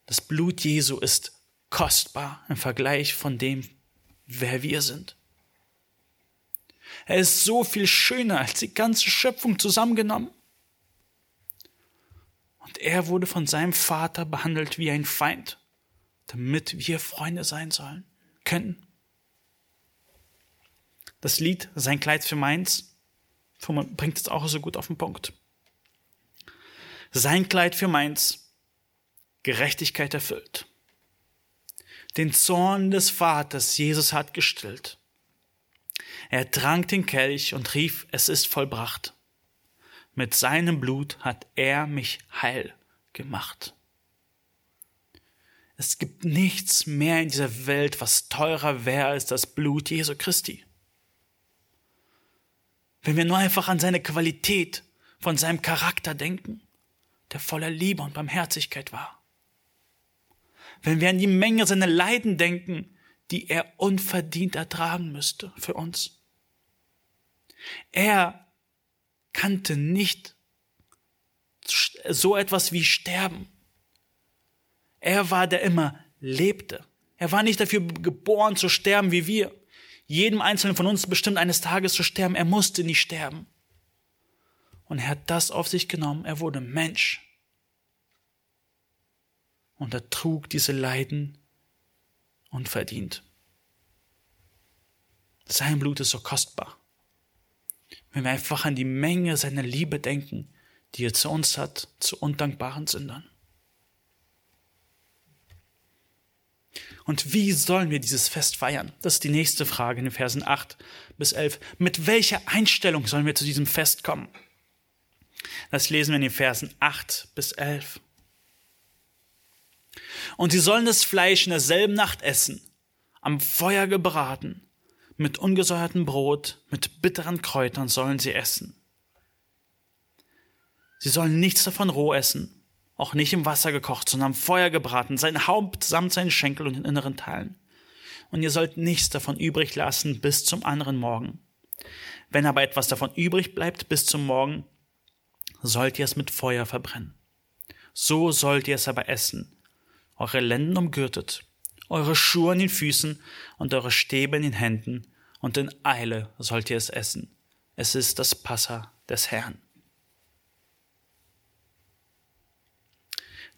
Das Blut Jesu ist kostbar im Vergleich von dem, wer wir sind. Er ist so viel schöner als die ganze Schöpfung zusammengenommen. Und er wurde von seinem Vater behandelt wie ein Feind, damit wir Freunde sein sollen, können. Das Lied Sein Kleid für meins bringt es auch so gut auf den Punkt. Sein Kleid für meins, Gerechtigkeit erfüllt. Den Zorn des Vaters Jesus hat gestillt. Er trank den Kelch und rief, es ist vollbracht. Mit seinem Blut hat er mich heil gemacht. Es gibt nichts mehr in dieser Welt, was teurer wäre als das Blut Jesu Christi. Wenn wir nur einfach an seine Qualität von seinem Charakter denken, der voller Liebe und Barmherzigkeit war. Wenn wir an die Menge seiner Leiden denken, die er unverdient ertragen müsste für uns. Er kannte nicht so etwas wie Sterben. Er war der immer lebte. Er war nicht dafür geboren zu sterben wie wir. Jedem Einzelnen von uns bestimmt eines Tages zu sterben. Er musste nicht sterben. Und er hat das auf sich genommen. Er wurde Mensch. Und er trug diese Leiden unverdient. Sein Blut ist so kostbar. Wenn wir einfach an die Menge seiner Liebe denken, die er zu uns hat, zu undankbaren Sündern. Und wie sollen wir dieses Fest feiern? Das ist die nächste Frage in den Versen 8 bis 11. Mit welcher Einstellung sollen wir zu diesem Fest kommen? Das lesen wir in den Versen 8 bis 11. Und sie sollen das Fleisch in derselben Nacht essen, am Feuer gebraten, mit ungesäuertem Brot, mit bitteren Kräutern sollen sie essen. Sie sollen nichts davon roh essen, auch nicht im Wasser gekocht, sondern am Feuer gebraten, sein Haupt samt seinen Schenkel und den inneren Teilen. Und ihr sollt nichts davon übrig lassen bis zum anderen Morgen. Wenn aber etwas davon übrig bleibt bis zum Morgen, sollt ihr es mit Feuer verbrennen. So sollt ihr es aber essen, eure Lenden umgürtet, eure Schuhe an den Füßen und eure Stäbe in den Händen, und in Eile sollt ihr es essen. Es ist das Passa des Herrn.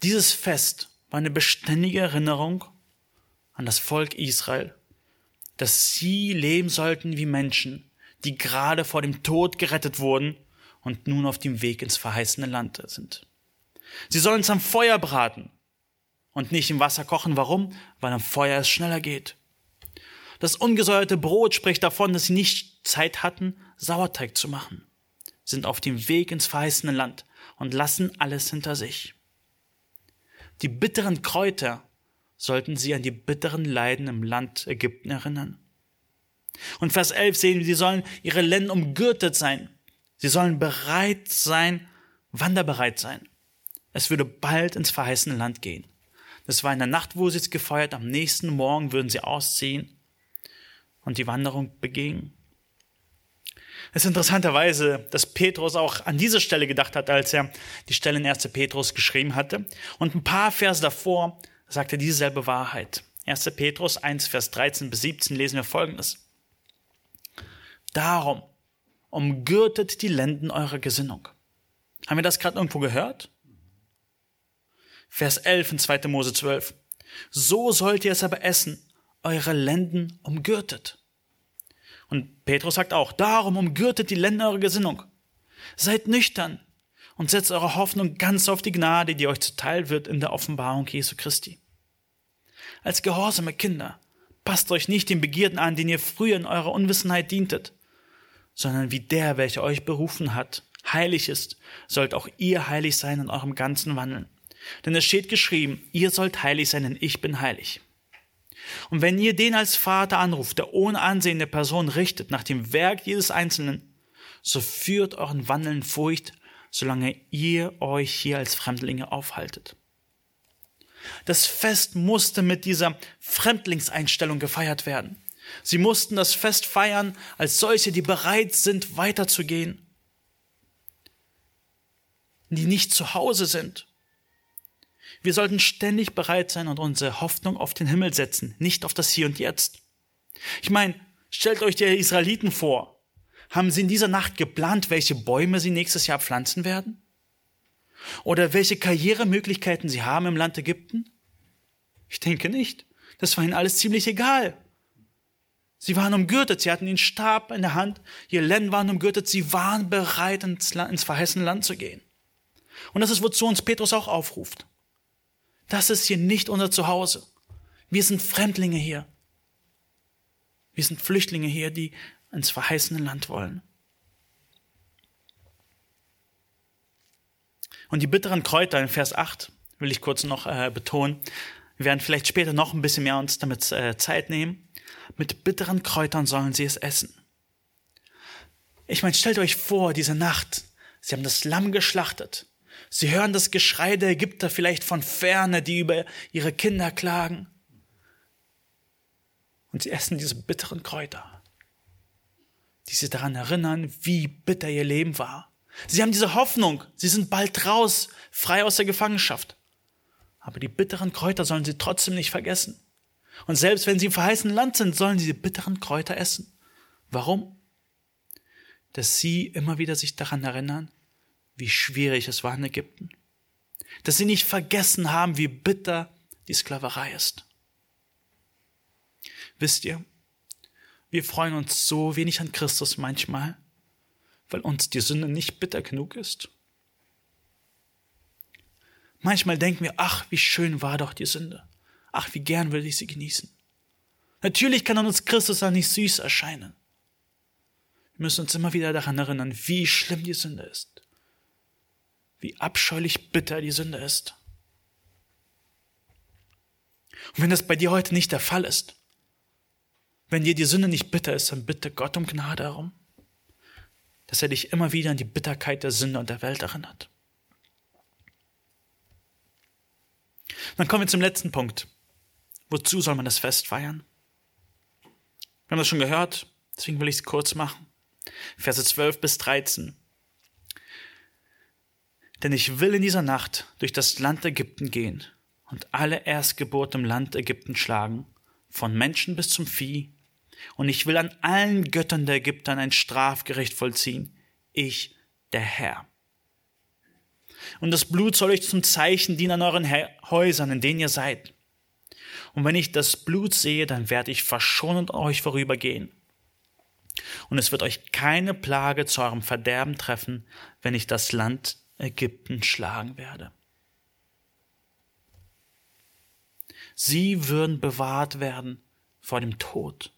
Dieses Fest war eine beständige Erinnerung an das Volk Israel, dass sie leben sollten wie Menschen, die gerade vor dem Tod gerettet wurden und nun auf dem Weg ins verheißene Land sind. Sie sollen es am Feuer braten und nicht im Wasser kochen. Warum? Weil am Feuer es schneller geht. Das ungesäuerte Brot spricht davon, dass sie nicht Zeit hatten, Sauerteig zu machen, sind auf dem Weg ins verheißene Land und lassen alles hinter sich. Die bitteren Kräuter sollten sie an die bitteren Leiden im Land Ägypten erinnern. Und Vers 11 sehen wir, sie sollen ihre Lenden umgürtet sein. Sie sollen bereit sein, wanderbereit sein. Es würde bald ins verheißene Land gehen. Das war in der Nacht, wo sie es gefeuert, am nächsten Morgen würden sie ausziehen und die Wanderung begingen. Es ist interessanterweise, dass Petrus auch an diese Stelle gedacht hat, als er die Stelle in 1. Petrus geschrieben hatte. Und ein paar Verse davor sagt er dieselbe Wahrheit. 1. Petrus 1, Vers 13 bis 17 lesen wir folgendes. Darum umgürtet die Lenden eurer Gesinnung. Haben wir das gerade irgendwo gehört? Vers 11 in 2. Mose 12. So sollt ihr es aber essen, eure Lenden umgürtet. Und Petrus sagt auch, darum umgürtet die Länder eure Gesinnung. Seid nüchtern und setzt eure Hoffnung ganz auf die Gnade, die euch zuteil wird in der Offenbarung Jesu Christi. Als gehorsame Kinder passt euch nicht den Begierden an, denen ihr früher in eurer Unwissenheit dientet, sondern wie der, welcher euch berufen hat, heilig ist, sollt auch ihr heilig sein in eurem ganzen Wandeln. Denn es steht geschrieben, ihr sollt heilig sein, denn ich bin heilig. Und wenn ihr den als Vater anruft, der ohne Ansehen der Person richtet nach dem Werk jedes Einzelnen, so führt euren Wandeln Furcht, solange ihr euch hier als Fremdlinge aufhaltet. Das Fest musste mit dieser Fremdlingseinstellung gefeiert werden. Sie mussten das Fest feiern als solche, die bereit sind, weiterzugehen, die nicht zu Hause sind, wir sollten ständig bereit sein und unsere Hoffnung auf den Himmel setzen, nicht auf das Hier und Jetzt. Ich meine, stellt euch die Israeliten vor. Haben sie in dieser Nacht geplant, welche Bäume sie nächstes Jahr pflanzen werden? Oder welche Karrieremöglichkeiten sie haben im Land Ägypten? Ich denke nicht. Das war ihnen alles ziemlich egal. Sie waren umgürtet, sie hatten den Stab in der Hand, ihr Lennen waren umgürtet, sie waren bereit, ins, Land, ins verheißene Land zu gehen. Und das ist, wozu uns Petrus auch aufruft. Das ist hier nicht unser Zuhause. Wir sind Fremdlinge hier. Wir sind Flüchtlinge hier, die ins verheißene Land wollen. Und die bitteren Kräuter in Vers 8 will ich kurz noch äh, betonen. Wir werden vielleicht später noch ein bisschen mehr uns damit äh, Zeit nehmen. Mit bitteren Kräutern sollen sie es essen. Ich meine, stellt euch vor, diese Nacht, sie haben das Lamm geschlachtet. Sie hören das Geschrei der Ägypter vielleicht von ferne, die über ihre Kinder klagen. Und sie essen diese bitteren Kräuter, die sie daran erinnern, wie bitter ihr Leben war. Sie haben diese Hoffnung, sie sind bald raus, frei aus der Gefangenschaft. Aber die bitteren Kräuter sollen sie trotzdem nicht vergessen. Und selbst wenn sie im verheißenen Land sind, sollen sie die bitteren Kräuter essen. Warum? Dass sie immer wieder sich daran erinnern, wie schwierig es war in Ägypten. Dass sie nicht vergessen haben, wie bitter die Sklaverei ist. Wisst ihr, wir freuen uns so wenig an Christus manchmal, weil uns die Sünde nicht bitter genug ist. Manchmal denken wir, ach, wie schön war doch die Sünde. Ach, wie gern würde ich sie genießen. Natürlich kann an uns Christus dann nicht süß erscheinen. Wir müssen uns immer wieder daran erinnern, wie schlimm die Sünde ist. Wie abscheulich bitter die Sünde ist. Und wenn das bei dir heute nicht der Fall ist, wenn dir die Sünde nicht bitter ist, dann bitte Gott um Gnade darum, dass er dich immer wieder an die Bitterkeit der Sünde und der Welt erinnert. Dann kommen wir zum letzten Punkt. Wozu soll man das Fest feiern? Wir haben das schon gehört, deswegen will ich es kurz machen. Verse 12 bis 13. Denn ich will in dieser Nacht durch das Land Ägypten gehen und alle Erstgeburt im Land Ägypten schlagen, von Menschen bis zum Vieh, und ich will an allen Göttern der Ägypter ein Strafgericht vollziehen, ich, der Herr. Und das Blut soll euch zum Zeichen dienen an euren Häusern, in denen ihr seid. Und wenn ich das Blut sehe, dann werde ich verschonend euch vorübergehen. Und es wird euch keine Plage zu eurem Verderben treffen, wenn ich das Land Ägypten schlagen werde. Sie würden bewahrt werden vor dem Tod.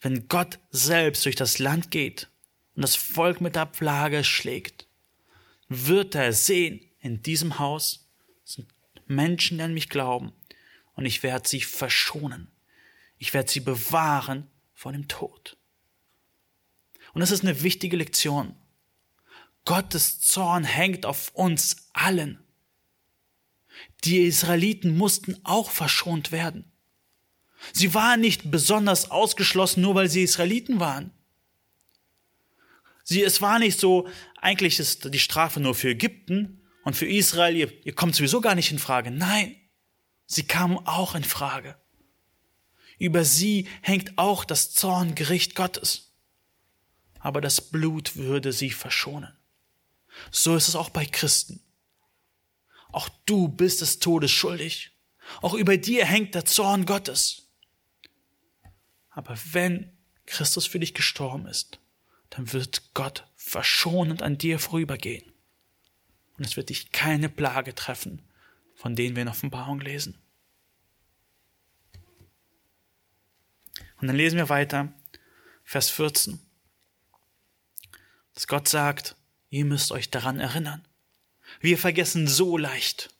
Wenn Gott selbst durch das Land geht und das Volk mit der Plage schlägt, wird er sehen, in diesem Haus sind Menschen, die an mich glauben, und ich werde sie verschonen. Ich werde sie bewahren vor dem Tod. Und das ist eine wichtige Lektion. Gottes Zorn hängt auf uns allen. Die Israeliten mussten auch verschont werden. Sie waren nicht besonders ausgeschlossen, nur weil sie Israeliten waren. Sie, es war nicht so, eigentlich ist die Strafe nur für Ägypten, und für Israel, ihr, ihr kommt sowieso gar nicht in Frage. Nein, sie kamen auch in Frage. Über sie hängt auch das Zorngericht Gottes. Aber das Blut würde sie verschonen. So ist es auch bei Christen. Auch du bist des Todes schuldig. Auch über dir hängt der Zorn Gottes. Aber wenn Christus für dich gestorben ist, dann wird Gott verschonend an dir vorübergehen und es wird dich keine Plage treffen, von denen wir in Offenbarung lesen. Und dann lesen wir weiter, Vers 14, dass Gott sagt, ihr müsst euch daran erinnern. Wir vergessen so leicht.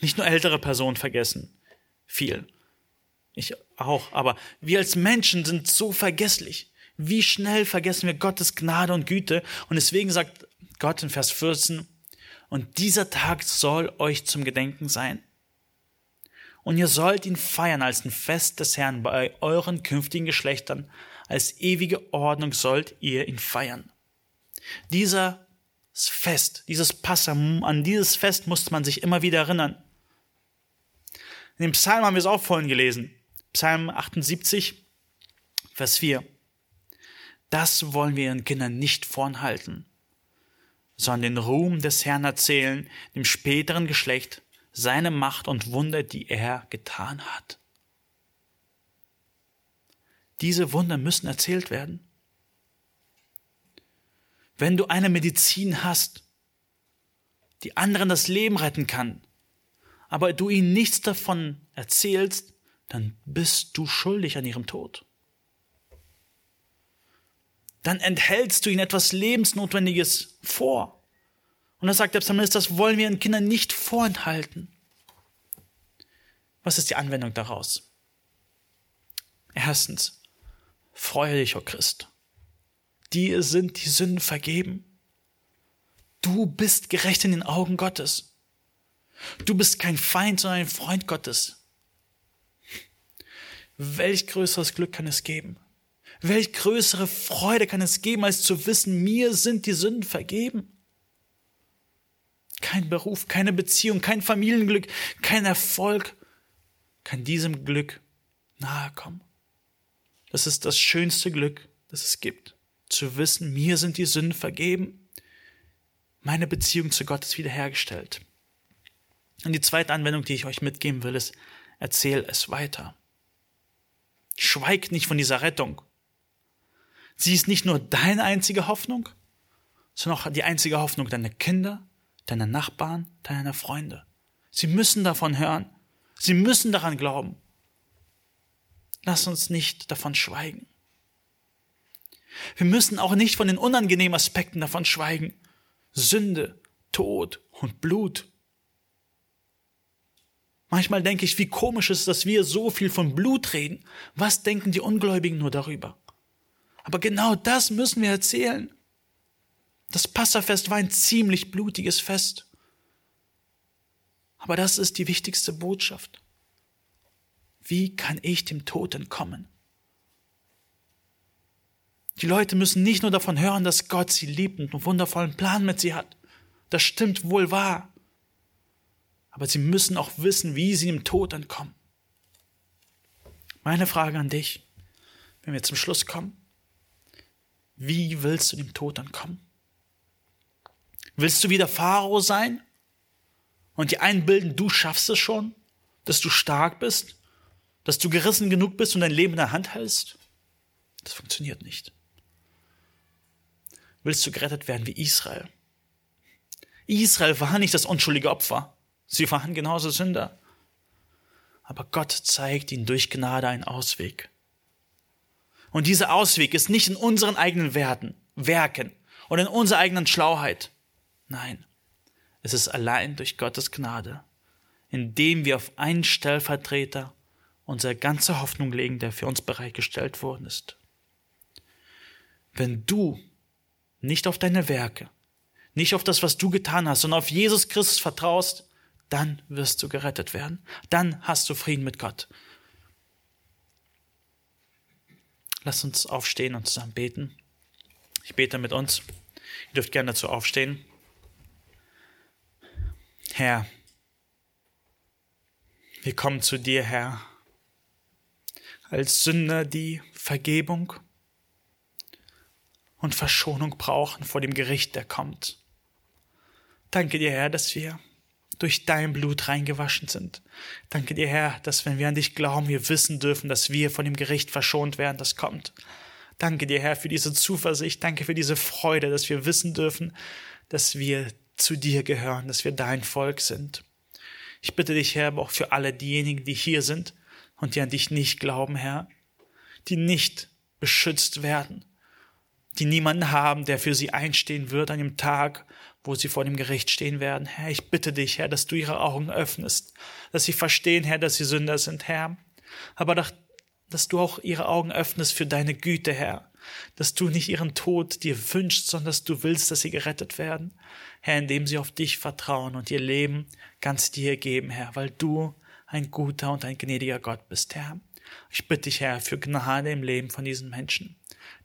Nicht nur ältere Personen vergessen viel. Ich auch, aber wir als Menschen sind so vergesslich. Wie schnell vergessen wir Gottes Gnade und Güte? Und deswegen sagt Gott in Vers 14, und dieser Tag soll euch zum Gedenken sein. Und ihr sollt ihn feiern als ein Fest des Herrn bei euren künftigen Geschlechtern. Als ewige Ordnung sollt ihr ihn feiern. Dieser Fest, dieses Passam, an dieses Fest musste man sich immer wieder erinnern. In dem Psalm haben wir es auch vorhin gelesen. Psalm 78, Vers 4. Das wollen wir ihren Kindern nicht vorenthalten, sondern den Ruhm des Herrn erzählen, dem späteren Geschlecht, seine Macht und Wunder, die er getan hat. Diese Wunder müssen erzählt werden. Wenn du eine Medizin hast, die anderen das Leben retten kann, aber du ihnen nichts davon erzählst, dann bist du schuldig an ihrem Tod. Dann enthältst du ihnen etwas Lebensnotwendiges vor. Und da sagt der Psalmist, das wollen wir den Kindern nicht vorenthalten. Was ist die Anwendung daraus? Erstens, freue dich, o oh Christ. Dir sind die Sünden vergeben. Du bist gerecht in den Augen Gottes. Du bist kein Feind, sondern ein Freund Gottes. Welch größeres Glück kann es geben? Welch größere Freude kann es geben, als zu wissen, mir sind die Sünden vergeben? Kein Beruf, keine Beziehung, kein Familienglück, kein Erfolg kann diesem Glück nahe kommen. Das ist das schönste Glück, das es gibt. Zu wissen, mir sind die Sünden vergeben. Meine Beziehung zu Gott ist wiederhergestellt. Und die zweite Anwendung, die ich euch mitgeben will, ist, erzähl es weiter. Schweig nicht von dieser Rettung. Sie ist nicht nur deine einzige Hoffnung, sondern auch die einzige Hoffnung deiner Kinder, deiner Nachbarn, deiner Freunde. Sie müssen davon hören. Sie müssen daran glauben. Lass uns nicht davon schweigen. Wir müssen auch nicht von den unangenehmen Aspekten davon schweigen. Sünde, Tod und Blut. Manchmal denke ich, wie komisch ist, dass wir so viel von Blut reden. Was denken die Ungläubigen nur darüber? Aber genau das müssen wir erzählen. Das Passafest war ein ziemlich blutiges Fest. Aber das ist die wichtigste Botschaft. Wie kann ich dem Tod entkommen? Die Leute müssen nicht nur davon hören, dass Gott sie liebt und einen wundervollen Plan mit sie hat. Das stimmt wohl wahr aber sie müssen auch wissen, wie sie dem Tod entkommen. Meine Frage an dich, wenn wir zum Schluss kommen, wie willst du dem Tod entkommen? Willst du wie der Pharao sein und dir einbilden, du schaffst es schon, dass du stark bist, dass du gerissen genug bist und dein Leben in der Hand hältst? Das funktioniert nicht. Willst du gerettet werden wie Israel? Israel war nicht das unschuldige Opfer. Sie waren genauso Sünder. Aber Gott zeigt ihnen durch Gnade einen Ausweg. Und dieser Ausweg ist nicht in unseren eigenen Werten, Werken oder in unserer eigenen Schlauheit. Nein, es ist allein durch Gottes Gnade, indem wir auf einen Stellvertreter unsere ganze Hoffnung legen, der für uns bereitgestellt worden ist. Wenn du nicht auf deine Werke, nicht auf das, was du getan hast, sondern auf Jesus Christus vertraust, dann wirst du gerettet werden. Dann hast du Frieden mit Gott. Lass uns aufstehen und zusammen beten. Ich bete mit uns. Ihr dürft gerne dazu aufstehen. Herr, wir kommen zu dir, Herr, als Sünder, die Vergebung und Verschonung brauchen vor dem Gericht, der kommt. Danke dir, Herr, dass wir durch dein Blut reingewaschen sind. Danke dir, Herr, dass wenn wir an dich glauben, wir wissen dürfen, dass wir von dem Gericht verschont werden, das kommt. Danke dir, Herr, für diese Zuversicht. Danke für diese Freude, dass wir wissen dürfen, dass wir zu dir gehören, dass wir dein Volk sind. Ich bitte dich, Herr, aber auch für alle diejenigen, die hier sind und die an dich nicht glauben, Herr, die nicht beschützt werden, die niemanden haben, der für sie einstehen wird an dem Tag, wo sie vor dem Gericht stehen werden. Herr, ich bitte dich, Herr, dass du ihre Augen öffnest, dass sie verstehen, Herr, dass sie Sünder sind, Herr. Aber doch, dass du auch ihre Augen öffnest für deine Güte, Herr. Dass du nicht ihren Tod dir wünschst, sondern dass du willst, dass sie gerettet werden. Herr, indem sie auf dich vertrauen und ihr Leben ganz dir geben, Herr, weil du ein guter und ein gnädiger Gott bist, Herr. Ich bitte dich, Herr, für Gnade im Leben von diesen Menschen.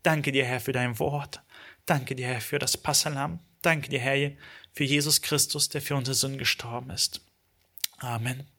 Danke dir, Herr, für dein Wort. Danke dir, Herr, für das Passalam. Danke dir, Herr, für Jesus Christus, der für unsere Sünden gestorben ist. Amen.